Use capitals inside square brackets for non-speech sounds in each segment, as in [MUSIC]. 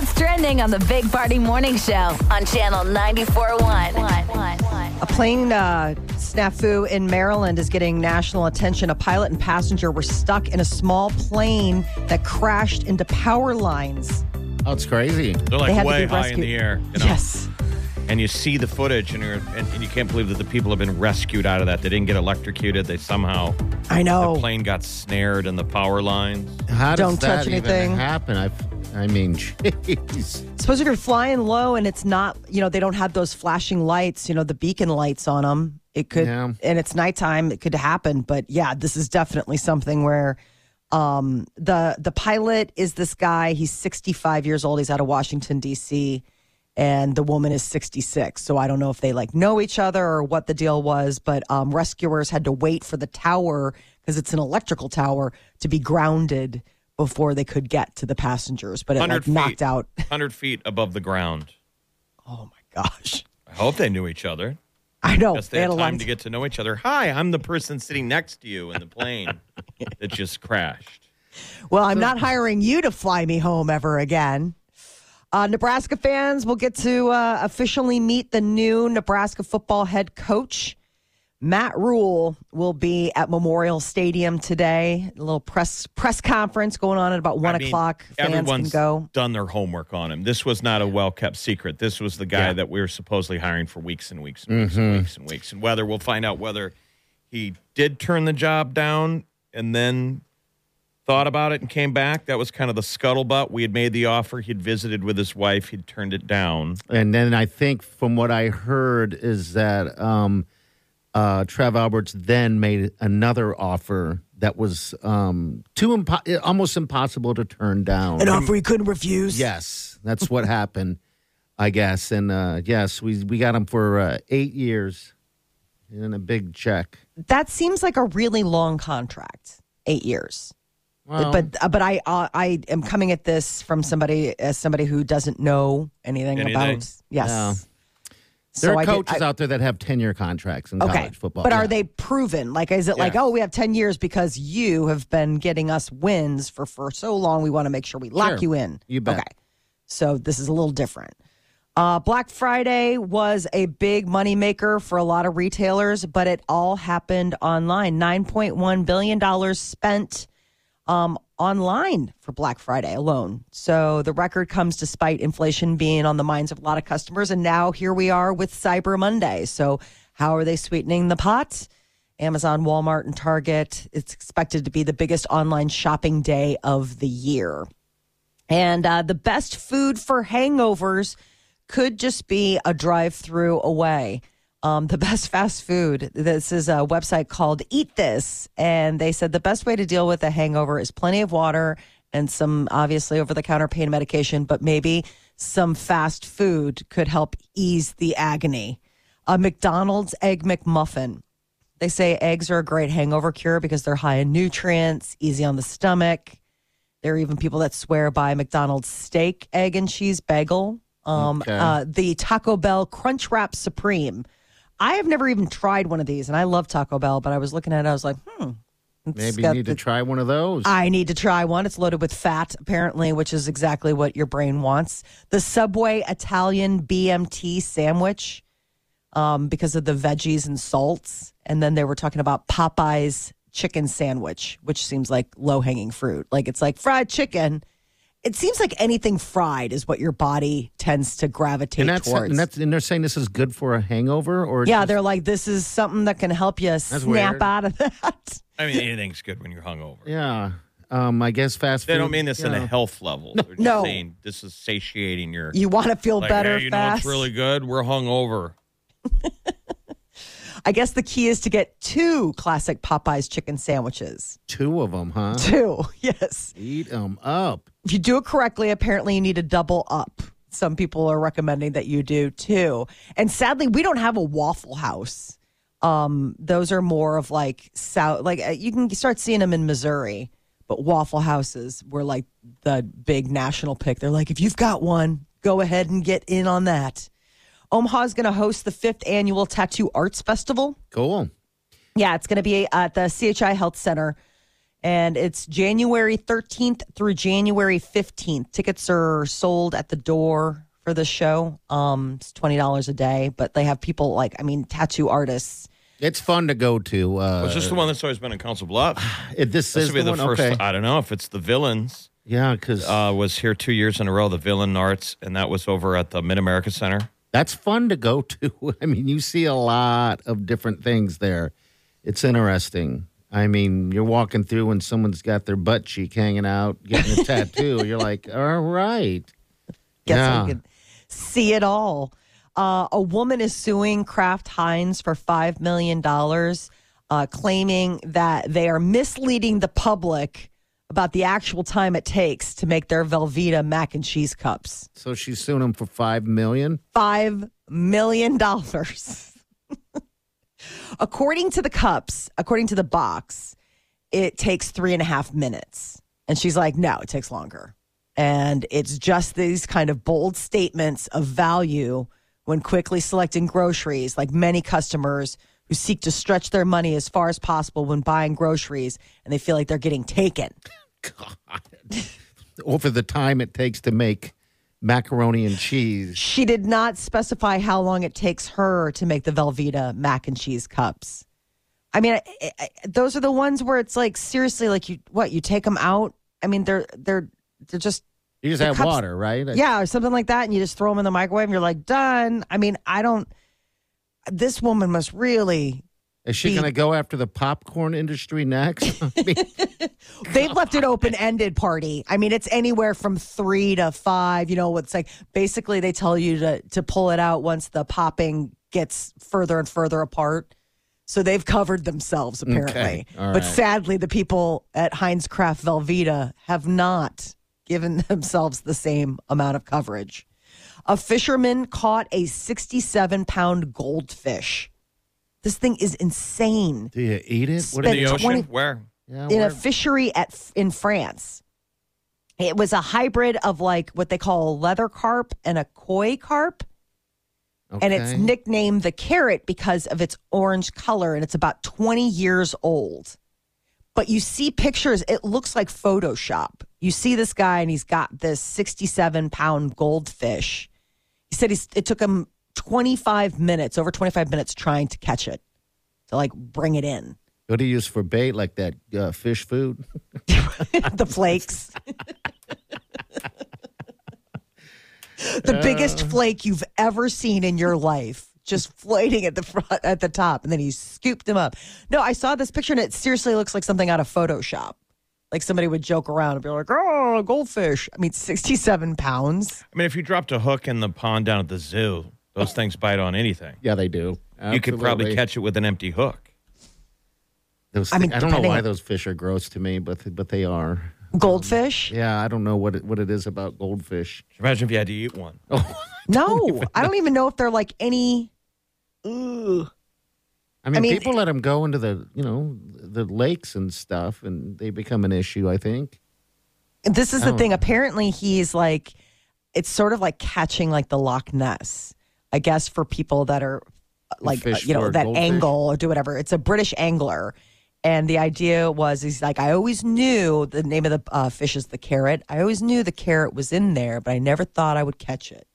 Here's what's trending on the Big Party Morning Show on Channel 94.1. A plane uh, snafu in Maryland is getting national attention. A pilot and passenger were stuck in a small plane that crashed into power lines. Oh, it's crazy. They're had like to way be high in the air. You know? Yes. And you see the footage, and, you're, and, and you can't believe that the people have been rescued out of that. They didn't get electrocuted. They somehow I know. the plane got snared in the power lines. How does Don't touch even anything. happen? I, I mean, [LAUGHS] jeez. Suppose if you're flying low and it's not, you know, they don't have those flashing lights, you know, the beacon lights on them. It could, Yeah. and it's nighttime. It could happen. But yeah, this is definitely something where um, the the pilot is this guy. He's 65 years old. He's out of Washington D.C. and the woman is 66. So I don't know if they like know each other or what the deal was. But um, rescuers had to wait for the tower because it's an electrical tower to be grounded before they could get to the passengers. But it 100 like feet. knocked out. [LAUGHS] 100 feet above the ground. Oh my gosh. I hope they knew each other. I know. Because They, they had had a time to get to know each other. Hi, I'm the person sitting next to you in the plane [LAUGHS] that just crashed. Well, I'm not hiring you to fly me home ever again. Uh, Nebraska fans will get to uh, officially meet the new Nebraska football head coach. Matt Rhule will be at Memorial Stadium today. A little press press conference going on at about one I mean, o'clock. Fans can Everyone's go. done their homework on him. This was not a well kept secret. This was the guy that we were supposedly hiring for weeks and weeks and weeks Mm-hmm. and weeks and weeks. And whether we'll find out whether he did turn the job down and then thought about it and came back. That was kind of the scuttlebutt. We had made the offer. He'd visited with his wife. He'd turned it down. And then I think from what I heard is that um, uh, Trev Alberts then made another offer that was um, too impo- almost impossible to turn down. An offer he couldn't refuse. Yes, that's what [LAUGHS] happened, I guess. And uh, yes, we we got him for uh, eight years and a big check. That seems like a really long contract. Eight years. Well, but uh, but I uh, I am coming at this from somebody as somebody who doesn't know anything, Anything? about yes. Yeah. So there are I did- coaches I- out there that have ten-year contracts in Okay, college football. but Yeah. are they proven? Like, is it like, oh, we have ten years because you have been getting us wins for for so long? We want to make sure we lock Sure. you in. You bet. Okay, so this is a little different. Uh, Black Friday was a big moneymaker for a lot of retailers, but it all happened online. Nine point one billion dollars spent um, online for Black Friday alone. So the record comes despite inflation being on the minds of a lot of customers. And now here we are with Cyber Monday. So, how are they sweetening the pot? Amazon, Walmart, and Target. It's expected to be the biggest online shopping day of the year. And uh, the best food for hangovers could just be a drive through away. Um, the [LAUGHS] best fast food. This is a website called Eat This. And they said the best way to deal with a hangover is plenty of water and some obviously over the counter pain medication, but maybe some fast food could help ease the agony. A McDonald's Egg McMuffin. They say eggs are a great hangover cure because they're high in nutrients, easy on the stomach. There are even people that swear by McDonald's steak, egg, and cheese bagel. Um, Okay. uh, the Taco Bell Crunch Wrap Supreme. I have never even tried one of these, and I love Taco Bell, but I was looking at it, I was like, hmm. Maybe you need to try one of those. I need to try one. It's loaded with fat, apparently, which is exactly what your brain wants. The Subway Italian BMT sandwich, um, because of the veggies and salts. And then they were talking about Popeye's chicken sandwich, which seems like low hanging fruit. Like it's like fried chicken. It seems like anything fried is what your body tends to gravitate and that's, towards. and that's and they're saying this is good for a hangover or yeah, just- they're like, this is something that can help you snap weird. out of that. [LAUGHS] I mean, anything's good when you're hungover. yeah. Um, I guess fast food. They don't mean this in a health level. They're just no. saying this is satiating your. You want to feel like, better hey, you know fast. what's really good? We're hungover. [LAUGHS] I guess the key is to get two classic Popeyes chicken sandwiches. Two of them, huh? Two, [LAUGHS] yes. Eat them up. If you do it correctly, apparently you need to double up some people are recommending that you do too. And sadly, we don't have a Waffle House. Um, those are more of like south, like uh, you can start seeing them in Missouri, but Waffle Houses were like the big national pick. They're like, if you've got one, go ahead and get in on that. Omaha's going to host the fifth annual Tattoo Arts Festival. Cool. Yeah, it's going to be at the CHI Health Center. And it's January 13th through January 15th. Tickets are sold at the door for the show. Um, it's $20 a day, but they have people like, I mean, tattoo artists. It's fun to go to. Uh, Was this the one that's always been in Council Bluffs? [SIGHS] it, this This is would be the, the one? first. Okay. I don't know if it's the villains. Yeah, because Uh, was here two years in a row. The Villain Arts, and that was over at the Mid America Center. That's fun to go to. [LAUGHS] I mean, you see a lot of different things there. It's interesting. I mean, you're walking through and someone's got their butt cheek hanging out, getting a [LAUGHS] tattoo. You're like, all right. Guess Yeah. I can see it all. Uh, a woman is suing Kraft Heinz for $5 million, uh, claiming that they are misleading the public about the actual time it takes to make their Velveeta mac and cheese cups. So she's suing him for five million. $5 million. [LAUGHS] according to the cups, according to the box, it takes three and a half minutes. And she's like, no, it takes longer. And it's just these kind of bold statements of value when quickly selecting groceries, like many customers who seek to stretch their money as far as possible when buying groceries and they feel like they're getting taken. Over the time it takes to make macaroni and cheese. She did not specify how long it takes her to make the Velveeta mac and cheese cups. I mean, I, I, those are the ones where it's like seriously, like you what you take them out. I mean, they're they're they're just You just have cups- water, right? yeah, or something like that, and you just throw them in the microwave. and You're like done. I mean, I don't. This woman must really. Is she going to go after the popcorn industry next? [LAUGHS] I mean, [LAUGHS] They've left it open ended. Party. I mean, it's anywhere from three to five. You know, it's like basically they tell you to to pull it out once the popping gets further and further apart. So they've covered themselves apparently. Okay. But right. sadly, the people at Heinz Kraft Velveeta have not given [LAUGHS] themselves the same amount of coverage. A fisherman caught a 67 pound goldfish. This thing is insane. do you eat it? What In the ocean? 20 Where? yeah, in a fishery at in France. It was a hybrid of like what they call a leather carp and a koi carp. And it's nicknamed the carrot because of its orange color, and it's about 20 years old. But you see pictures, it looks like Photoshop. You see this guy, and he's got this 67 pound goldfish. He said he's, it took him 25 minutes, over 25 minutes, trying to catch it, to like bring it in. What do you use for bait like that uh, fish food? [LAUGHS] the flakes. [LAUGHS] the biggest flake you've ever seen in your life. Just floating at the front at the top, and then he scooped him up. No, I saw this picture, and it seriously looks like something out of Photoshop. Like somebody would joke around and be like, "Oh, goldfish." I mean, sixty-seven pounds. I mean, if you dropped a hook in the pond down at the zoo, those things bite on anything. Yeah, they do. You could probably catch it with an empty hook. Those I thi- mean, I don't know why those fish are gross to me, but but they are. Goldfish? Yeah, I don't know what it, what it is about goldfish. Imagine if you had to eat one. Oh. [LAUGHS] No, [LAUGHS] I don't even know if they're like any. Ugh. I mean, mean- people let them go into the you know the lakes and stuff, and they become an issue. I think. This is the Oh. thing. Apparently, he's like, it's sort of like catching like the Loch Ness. I guess for people that are like, fish you know, that goldfish? angle or do whatever. It's a British angler. And the idea was, he's like, I always knew the name of the uh, fish is the carrot. I always knew the carrot was in there, but I never thought I would catch it.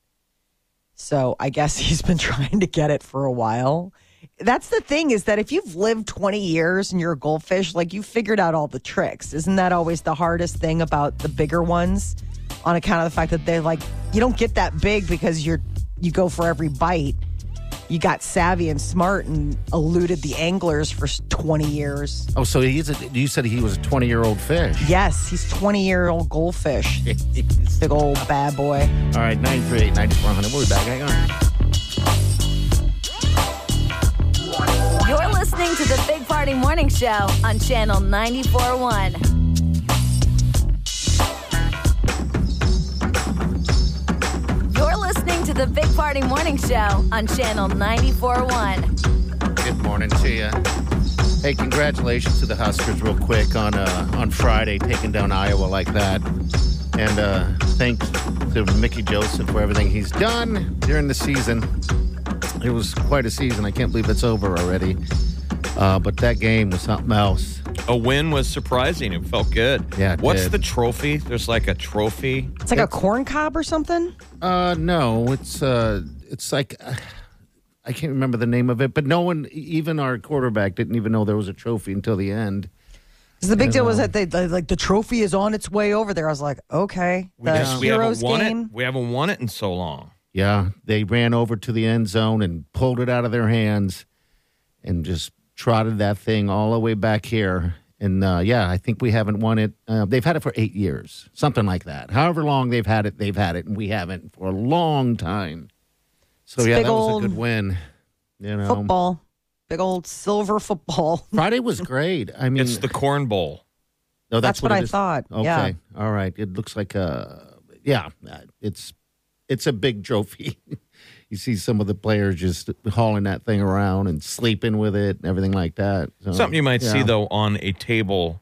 So I guess [LAUGHS] he's been trying to get it for a while. That's the thing is that if you've lived 20 years and you're a goldfish, like you figured out all the tricks. Isn't that always the hardest thing about the bigger ones on account of the fact that they're like, you don't get that big because you're, you go for every bite. You got savvy and smart and eluded the anglers for 20 years. Oh, so he's a, you said he was a twenty year old fish. Yes, he's 20 year old goldfish. [LAUGHS] Big old bad boy. All right, nine three eight ninety four hundred. We'll be back. Hang on. You're listening to the Big Party Morning Show on Channel 94.1. the Big Party Morning Show on Channel 94.1. Good morning to you. Hey, congratulations to the Huskers, real quick on uh, on Friday, taking down Iowa like that, and uh, thanks to Mickey Joseph for everything he's done during the season. It was quite a season. I can't believe it's over already. Uh, but that game was something else. A win was surprising. It felt good. Yeah, it What's did. the trophy? There's like a trophy. It's like a corn cob or something. Uh, no, it's uh, it's like uh, I can't remember the name of it, but no one, even our quarterback, didn't even know there was a trophy until the end. end. 'Cause the big deal was that they, they like the trophy is on its way over there. I was like, okay, We, the just, we heroes haven't won game. it. We haven't won it in so long. Yeah, they ran over to the end zone and pulled it out of their hands and just trotted that thing all the way back here. And uh, yeah, I think we haven't won it. Uh, they've had it for eight years, something like that. However long they've had it, they've had it, and we haven't for a long time. So It's yeah, that was a good win. You know, Football, big old silver football. [LAUGHS] Friday was great. I mean, It's the Corn Bowl. no, That's what it I is? thought. Okay, Yeah. all right. It looks like a yeah. uh, It's it's a big trophy. [LAUGHS] you see some of the players just hauling that thing around and sleeping with it and everything like that. So, Something you might see though on a table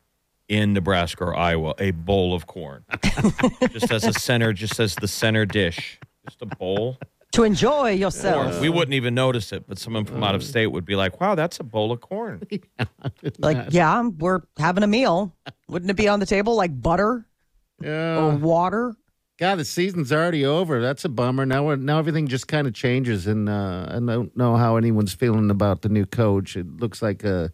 in Nebraska or Iowa, a bowl of corn, [LAUGHS] just as a center, just as the center dish, just a bowl. To enjoy Or yourself. we wouldn't even notice it, but someone from out of state would be like, "Wow, that's a bowl of corn." [LAUGHS] Like, yeah, we're having a meal. Wouldn't it be on the table like butter or water? God, the season's already over. That's a bummer. Now, we're- now everything just kind of changes, and uh, I don't know how anyone's feeling about the new coach. It looks like uh,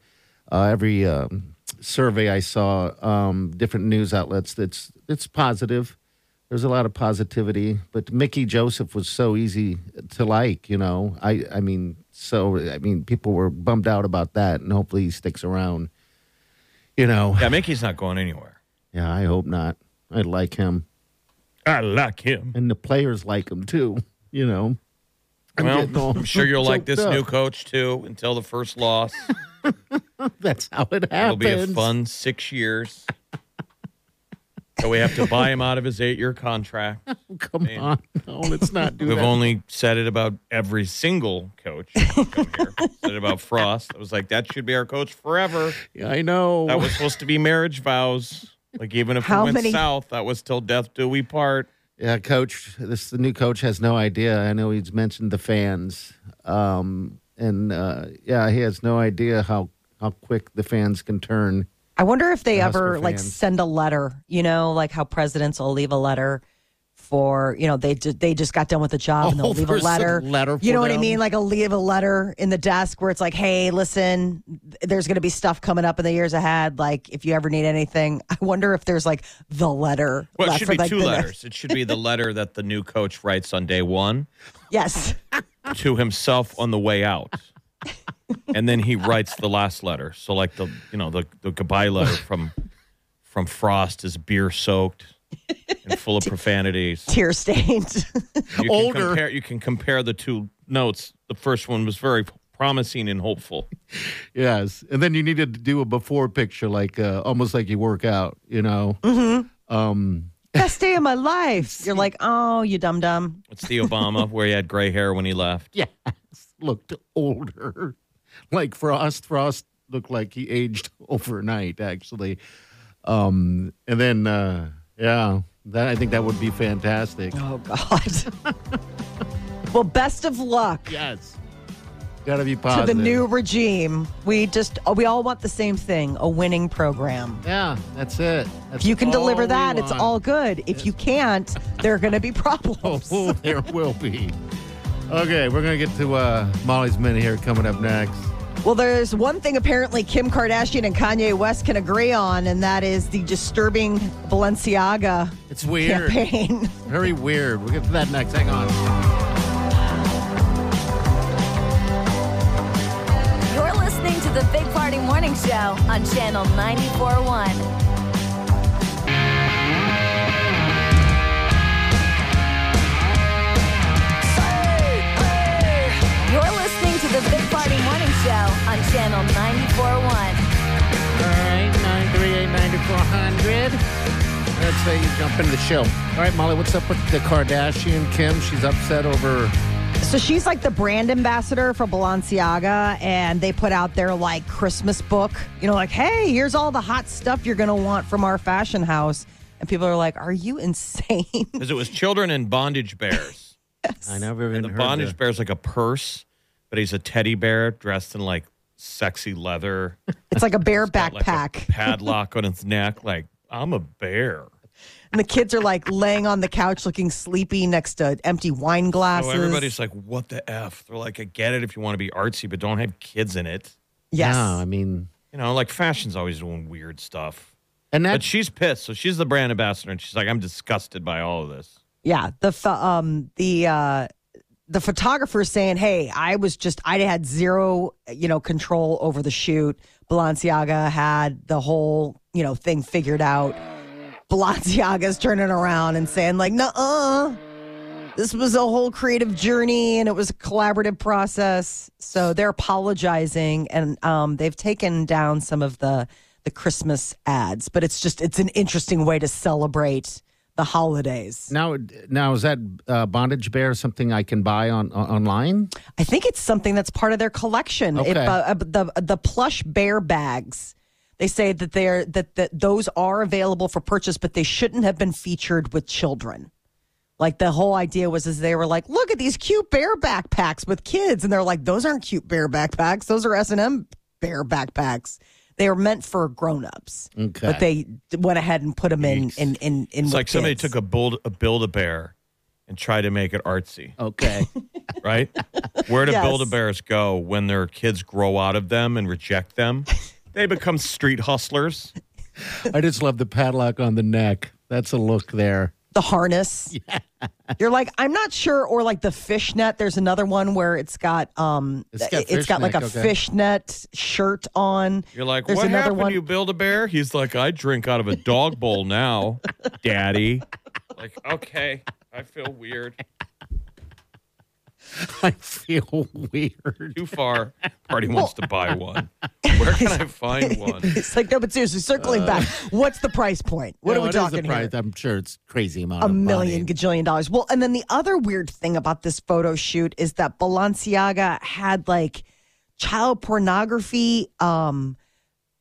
uh, every um, survey I saw, um, different news outlets, it's it's positive. There's a lot of positivity, but Mickey Joseph was so easy to like. You know, I I mean, so I mean, people were bummed out about that, and hopefully he sticks around. You know, Yeah, Mickey's not going anywhere. yeah, I hope not. I like him I like him. and the players like him too. You know, I'm getting all Well, I'm sure you'll like this choked new coach too until the first loss. [LAUGHS] That's how it happens. It'll be a fun six years. So we have to buy him out of his eight-year contract. [LAUGHS] Oh, come on, no, let's not do We've that. only said it about every single coach. come here. [LAUGHS] said it about Frost. I was like, that should be our coach forever. Yeah, I know. That was supposed to be marriage vows. Like even if How we went many- south, that was till death do we part. yeah, coach. This the new coach has no idea. I know he's mentioned the fans, um, and uh, yeah, he has no idea how how quick the fans can turn. I wonder if they The ever Husker like fans. send a letter, you know, like how presidents will leave a letter for, you know, they they just got done with the job and Oh, they'll [LAUGHS] leave a letter. letter you know what I mean? Like a leave a letter in the desk where it's like, "Hey, listen, there's going to be stuff coming up in the years ahead. Like if you ever need anything." [LAUGHS] I wonder if there's like the letter. Well, it should be like, two letters. It should be the letter [LAUGHS] that the new coach writes on day one Yes. to himself on the way out. And then he writes the last letter. So like the you know, the, the goodbye letter from from Frost is beer soaked and full of [LAUGHS] profanities. Tear stained. You can [LAUGHS] Older. compare you can compare the two notes. The first one was very promising and hopeful. Yes, and then you need to do a before picture, like uh, almost like you work out. You know. Mm-hmm. Um, Best day of my life. [LAUGHS] You're like, "Oh, you dumb dumb. It's the Obama where he had gray hair when he left. yes, looked older, like Frost. Frost looked like he aged overnight, actually. Um, and then, uh, yeah, that I think that would be fantastic. Oh God. [LAUGHS] well, best of luck. Yes, got to be positive. to the new regime. We just we all want the same thing, a winning program. Yeah, that's it. That's If you can deliver that, it's all good. If you can't, there are going to be problems. [LAUGHS] Oh, there will be. Okay, we're gonna get to uh, Molly's minute here coming up next. Well, there's one thing apparently Kim Kardashian and Kanye West can agree on, and that is the disturbing Balenciaga It's weird, campaign. [LAUGHS] very weird. We'll get to that next. Hang on. You're listening to the Big Party Morning Show on Channel 94.1. Channel 94.1. All right, nine three eight ninety four hundred. Let's say you jump into the show. All right, Molly, what's up with the Kardashian Kim? She's upset over. So she's like the brand ambassador for Balenciaga, and they put out their like Christmas book. You know, like, hey, here's all the hot stuff you're gonna want from our fashion house. And people are like, "Are you [LAUGHS] insane?" Because it was children and bondage bears. [LAUGHS] I never even And the heard bondage the- bear's like a purse, but he's a teddy bear dressed in like sexy leather. [LAUGHS] It's like a bear Got, like, a backpack, [LAUGHS] padlock on its neck. Like, I'm a bear. and the kids are like laying on the couch, looking sleepy next to empty wine glasses. So everybody's like, what the F? They're like, I get it if you want to be artsy, but don't have kids in it. yes, Yeah, I mean, You know, like fashion's always doing weird stuff. and But that she's pissed. So she's the brand ambassador, and she's like, I'm disgusted by all of this. Yeah, the pho- um the uh the photographer saying, "Hey, I was just I had zero, you know, control over the shoot. Balenciaga had the whole, you know, thing figured out. Balenciaga's turning around and saying like, "Nuh-uh. This was a whole creative journey and it was a collaborative process." So they're apologizing and um they've taken down some of the the Christmas ads, but it's just it's an interesting way to celebrate the holidays. now now is that uh, bondage bear something I can buy on, on online? I think it's something that's part of their collection. If, Okay. uh, uh, the the plush bear bags. They say that they're that, that those are available for purchase, but they shouldn't have been featured with children. Like the whole idea was, is they were like, look at these cute bear backpacks with kids, and they're like, those aren't cute bear backpacks; those are S and M bear backpacks. They were meant for grown-ups, Okay. but they went ahead and put them in in in in. It's with like somebody took a build a build a bear and tried to make it artsy, Okay. [LAUGHS] right? Where do Yes. build a bears go when their kids grow out of them and reject them? [LAUGHS] They become street hustlers. I just love the padlock on the neck. That's a look there. The harness. [LAUGHS] You're like, I'm not sure, or like the fishnet. There's another one where it's got um, It's got it's got like a fishnet, okay. fishnet shirt on. You're like, There's what another happened? one- You build a bear? He's like, I drink out of a dog bowl now, [LAUGHS] daddy. Like, okay, I feel weird. [LAUGHS] I feel weird. Too far. Party [LAUGHS] wants to buy one. [LAUGHS] Where can I find one? It's like, no, but seriously, circling back, what's the price point? What No, are we it is a talking price. here? I'm sure it's crazy amount A of million money. gajillion dollars. Well, and then the other weird thing about this photo shoot is that Balenciaga had like child pornography um,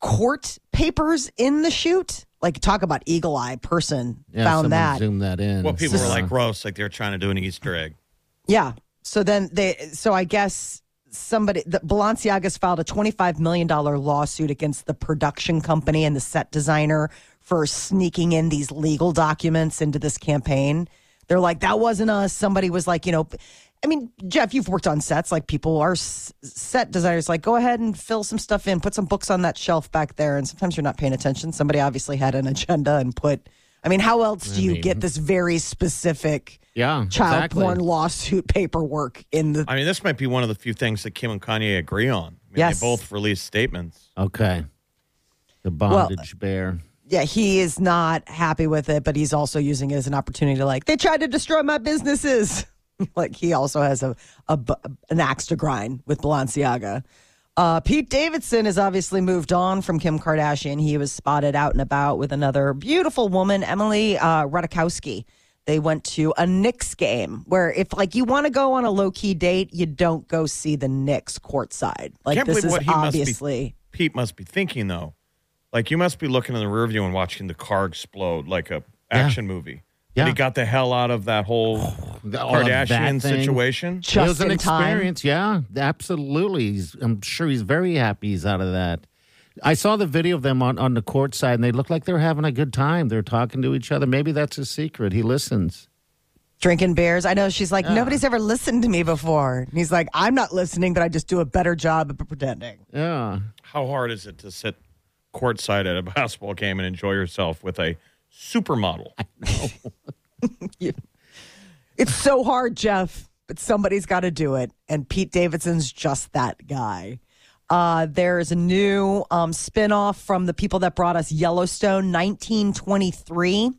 court papers in the shoot. Like, talk about eagle eye person Yeah, found someone that. Zoom that in. Well, people were like gross, like they were trying to do an Easter egg. Yeah. So then they, so I guess somebody, the Balenciaga's filed a $25 million lawsuit against the production company and the set designer for sneaking in these legal documents into this campaign. They're like, that wasn't us. Somebody was like, you know, I mean, Jeff, you've worked on sets. Like people are s- set designers, like, go ahead and fill some stuff in, put some books on that shelf back there. And sometimes you're not paying attention. Somebody obviously had an agenda and put, I mean, how else do you get this very specific Yeah, child exactly. porn lawsuit paperwork in the I mean, this might be one of the few things that Kim and Kanye agree on. I mean, Yes. They both released statements. Okay. The bondage bear. yeah he is not happy with it but he's also using it as an opportunity to like they tried to destroy my businesses [LAUGHS] like he also has a, a an axe to grind with balenciaga uh, Pete Davidson has obviously moved on from Kim Kardashian. He was spotted out and about with another beautiful woman, Emily uh, Ratajkowski. They went to a Knicks game where, if like you want to go on a low key date, you don't go see the Knicks courtside. Like Can't this is what he must be- obviously. Pete must be thinking though. Like you must be looking in the rear view and watching the car explode like a action movie. Yeah. But he got the hell out of that whole oh, All of that Kardashian thing. situation. it Just was an in time. experience. Yeah, absolutely. He's, I'm sure he's very happy he's out of that. I saw the video of them on, on the court side, and they look like they're having a good time. They're talking to each other. Maybe that's his secret. He listens. drinking beers. I know she's like, nobody's ever listened to me before. And he's like, I'm not listening, but I just do a better job of pretending. Yeah. How hard is it to sit courtside at a [LAUGHS] basketball game and enjoy yourself with a supermodel? [LAUGHS] It's so hard, Jeff, but somebody's got to do it. And Pete Davidson's just that guy. Uh, there's a new um, spinoff from the people that brought us Yellowstone 1923.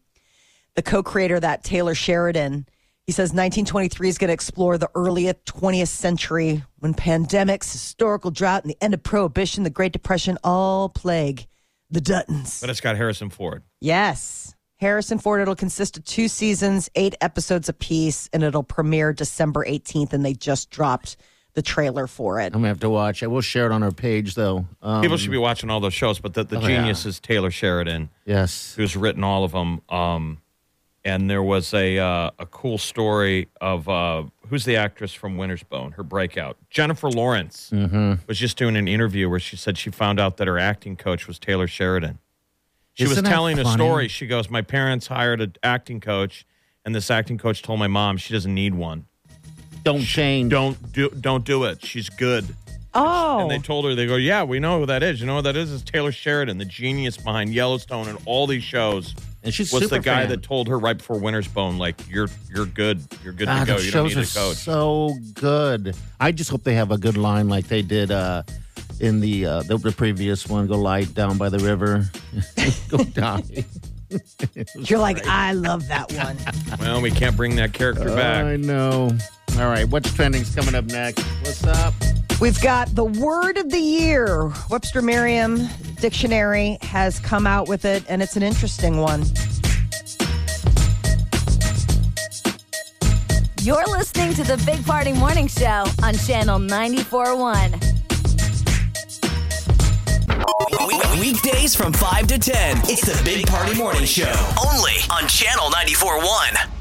The co creator of that, Taylor Sheridan, he says 1923 is going to explore the early 20th century when pandemics, historical drought, and the end of prohibition, the Great Depression all plague the Duttons. But it's got Harrison Ford. Yes. Harrison Ford, it'll consist of two seasons, eight episodes apiece, and it'll premiere December 18th. And they just dropped the trailer for it. I'm gonna have to watch. I will share it on our page though. Um, People should be watching all those shows, but the, the Oh, genius yeah. is Taylor Sheridan. yes. who's written all of them. Um, and there was a uh, a cool story of uh, who's the actress from Winter's Bone, her breakout. Jennifer Lawrence Mm-hmm. was just doing an interview where she said she found out that her acting coach was Taylor Sheridan. She Isn't was telling a story. She goes, "My parents hired an acting coach, and this acting coach told my mom she doesn't need one. Don't change. Don't do don't do it. She's good." Oh, And they told her, they go, yeah, we know who that is. You know who that is? It's Taylor Sheridan, the genius behind Yellowstone and all these shows. And she's was super the guy fan. that told her right before Winter's Bone, like, you're you're good. You're good God, to go. those You don't shows need are a coach. so good. I just hope they have a good line like they did uh, in the, uh, the the previous one. Go lie down by the river, [LAUGHS] go die. you're like, I love that one. well, we can't bring that character back. I know. All right, what's trending's coming up next? What's up? We've got the word of the year. Webster Merriam Dictionary has come out with it, and it's an interesting one. You're listening to the Big Party Morning Show on Channel 94.1. We- Weekdays from 5 to 10. It's the Big Party Morning Show. Only on Channel 94.1.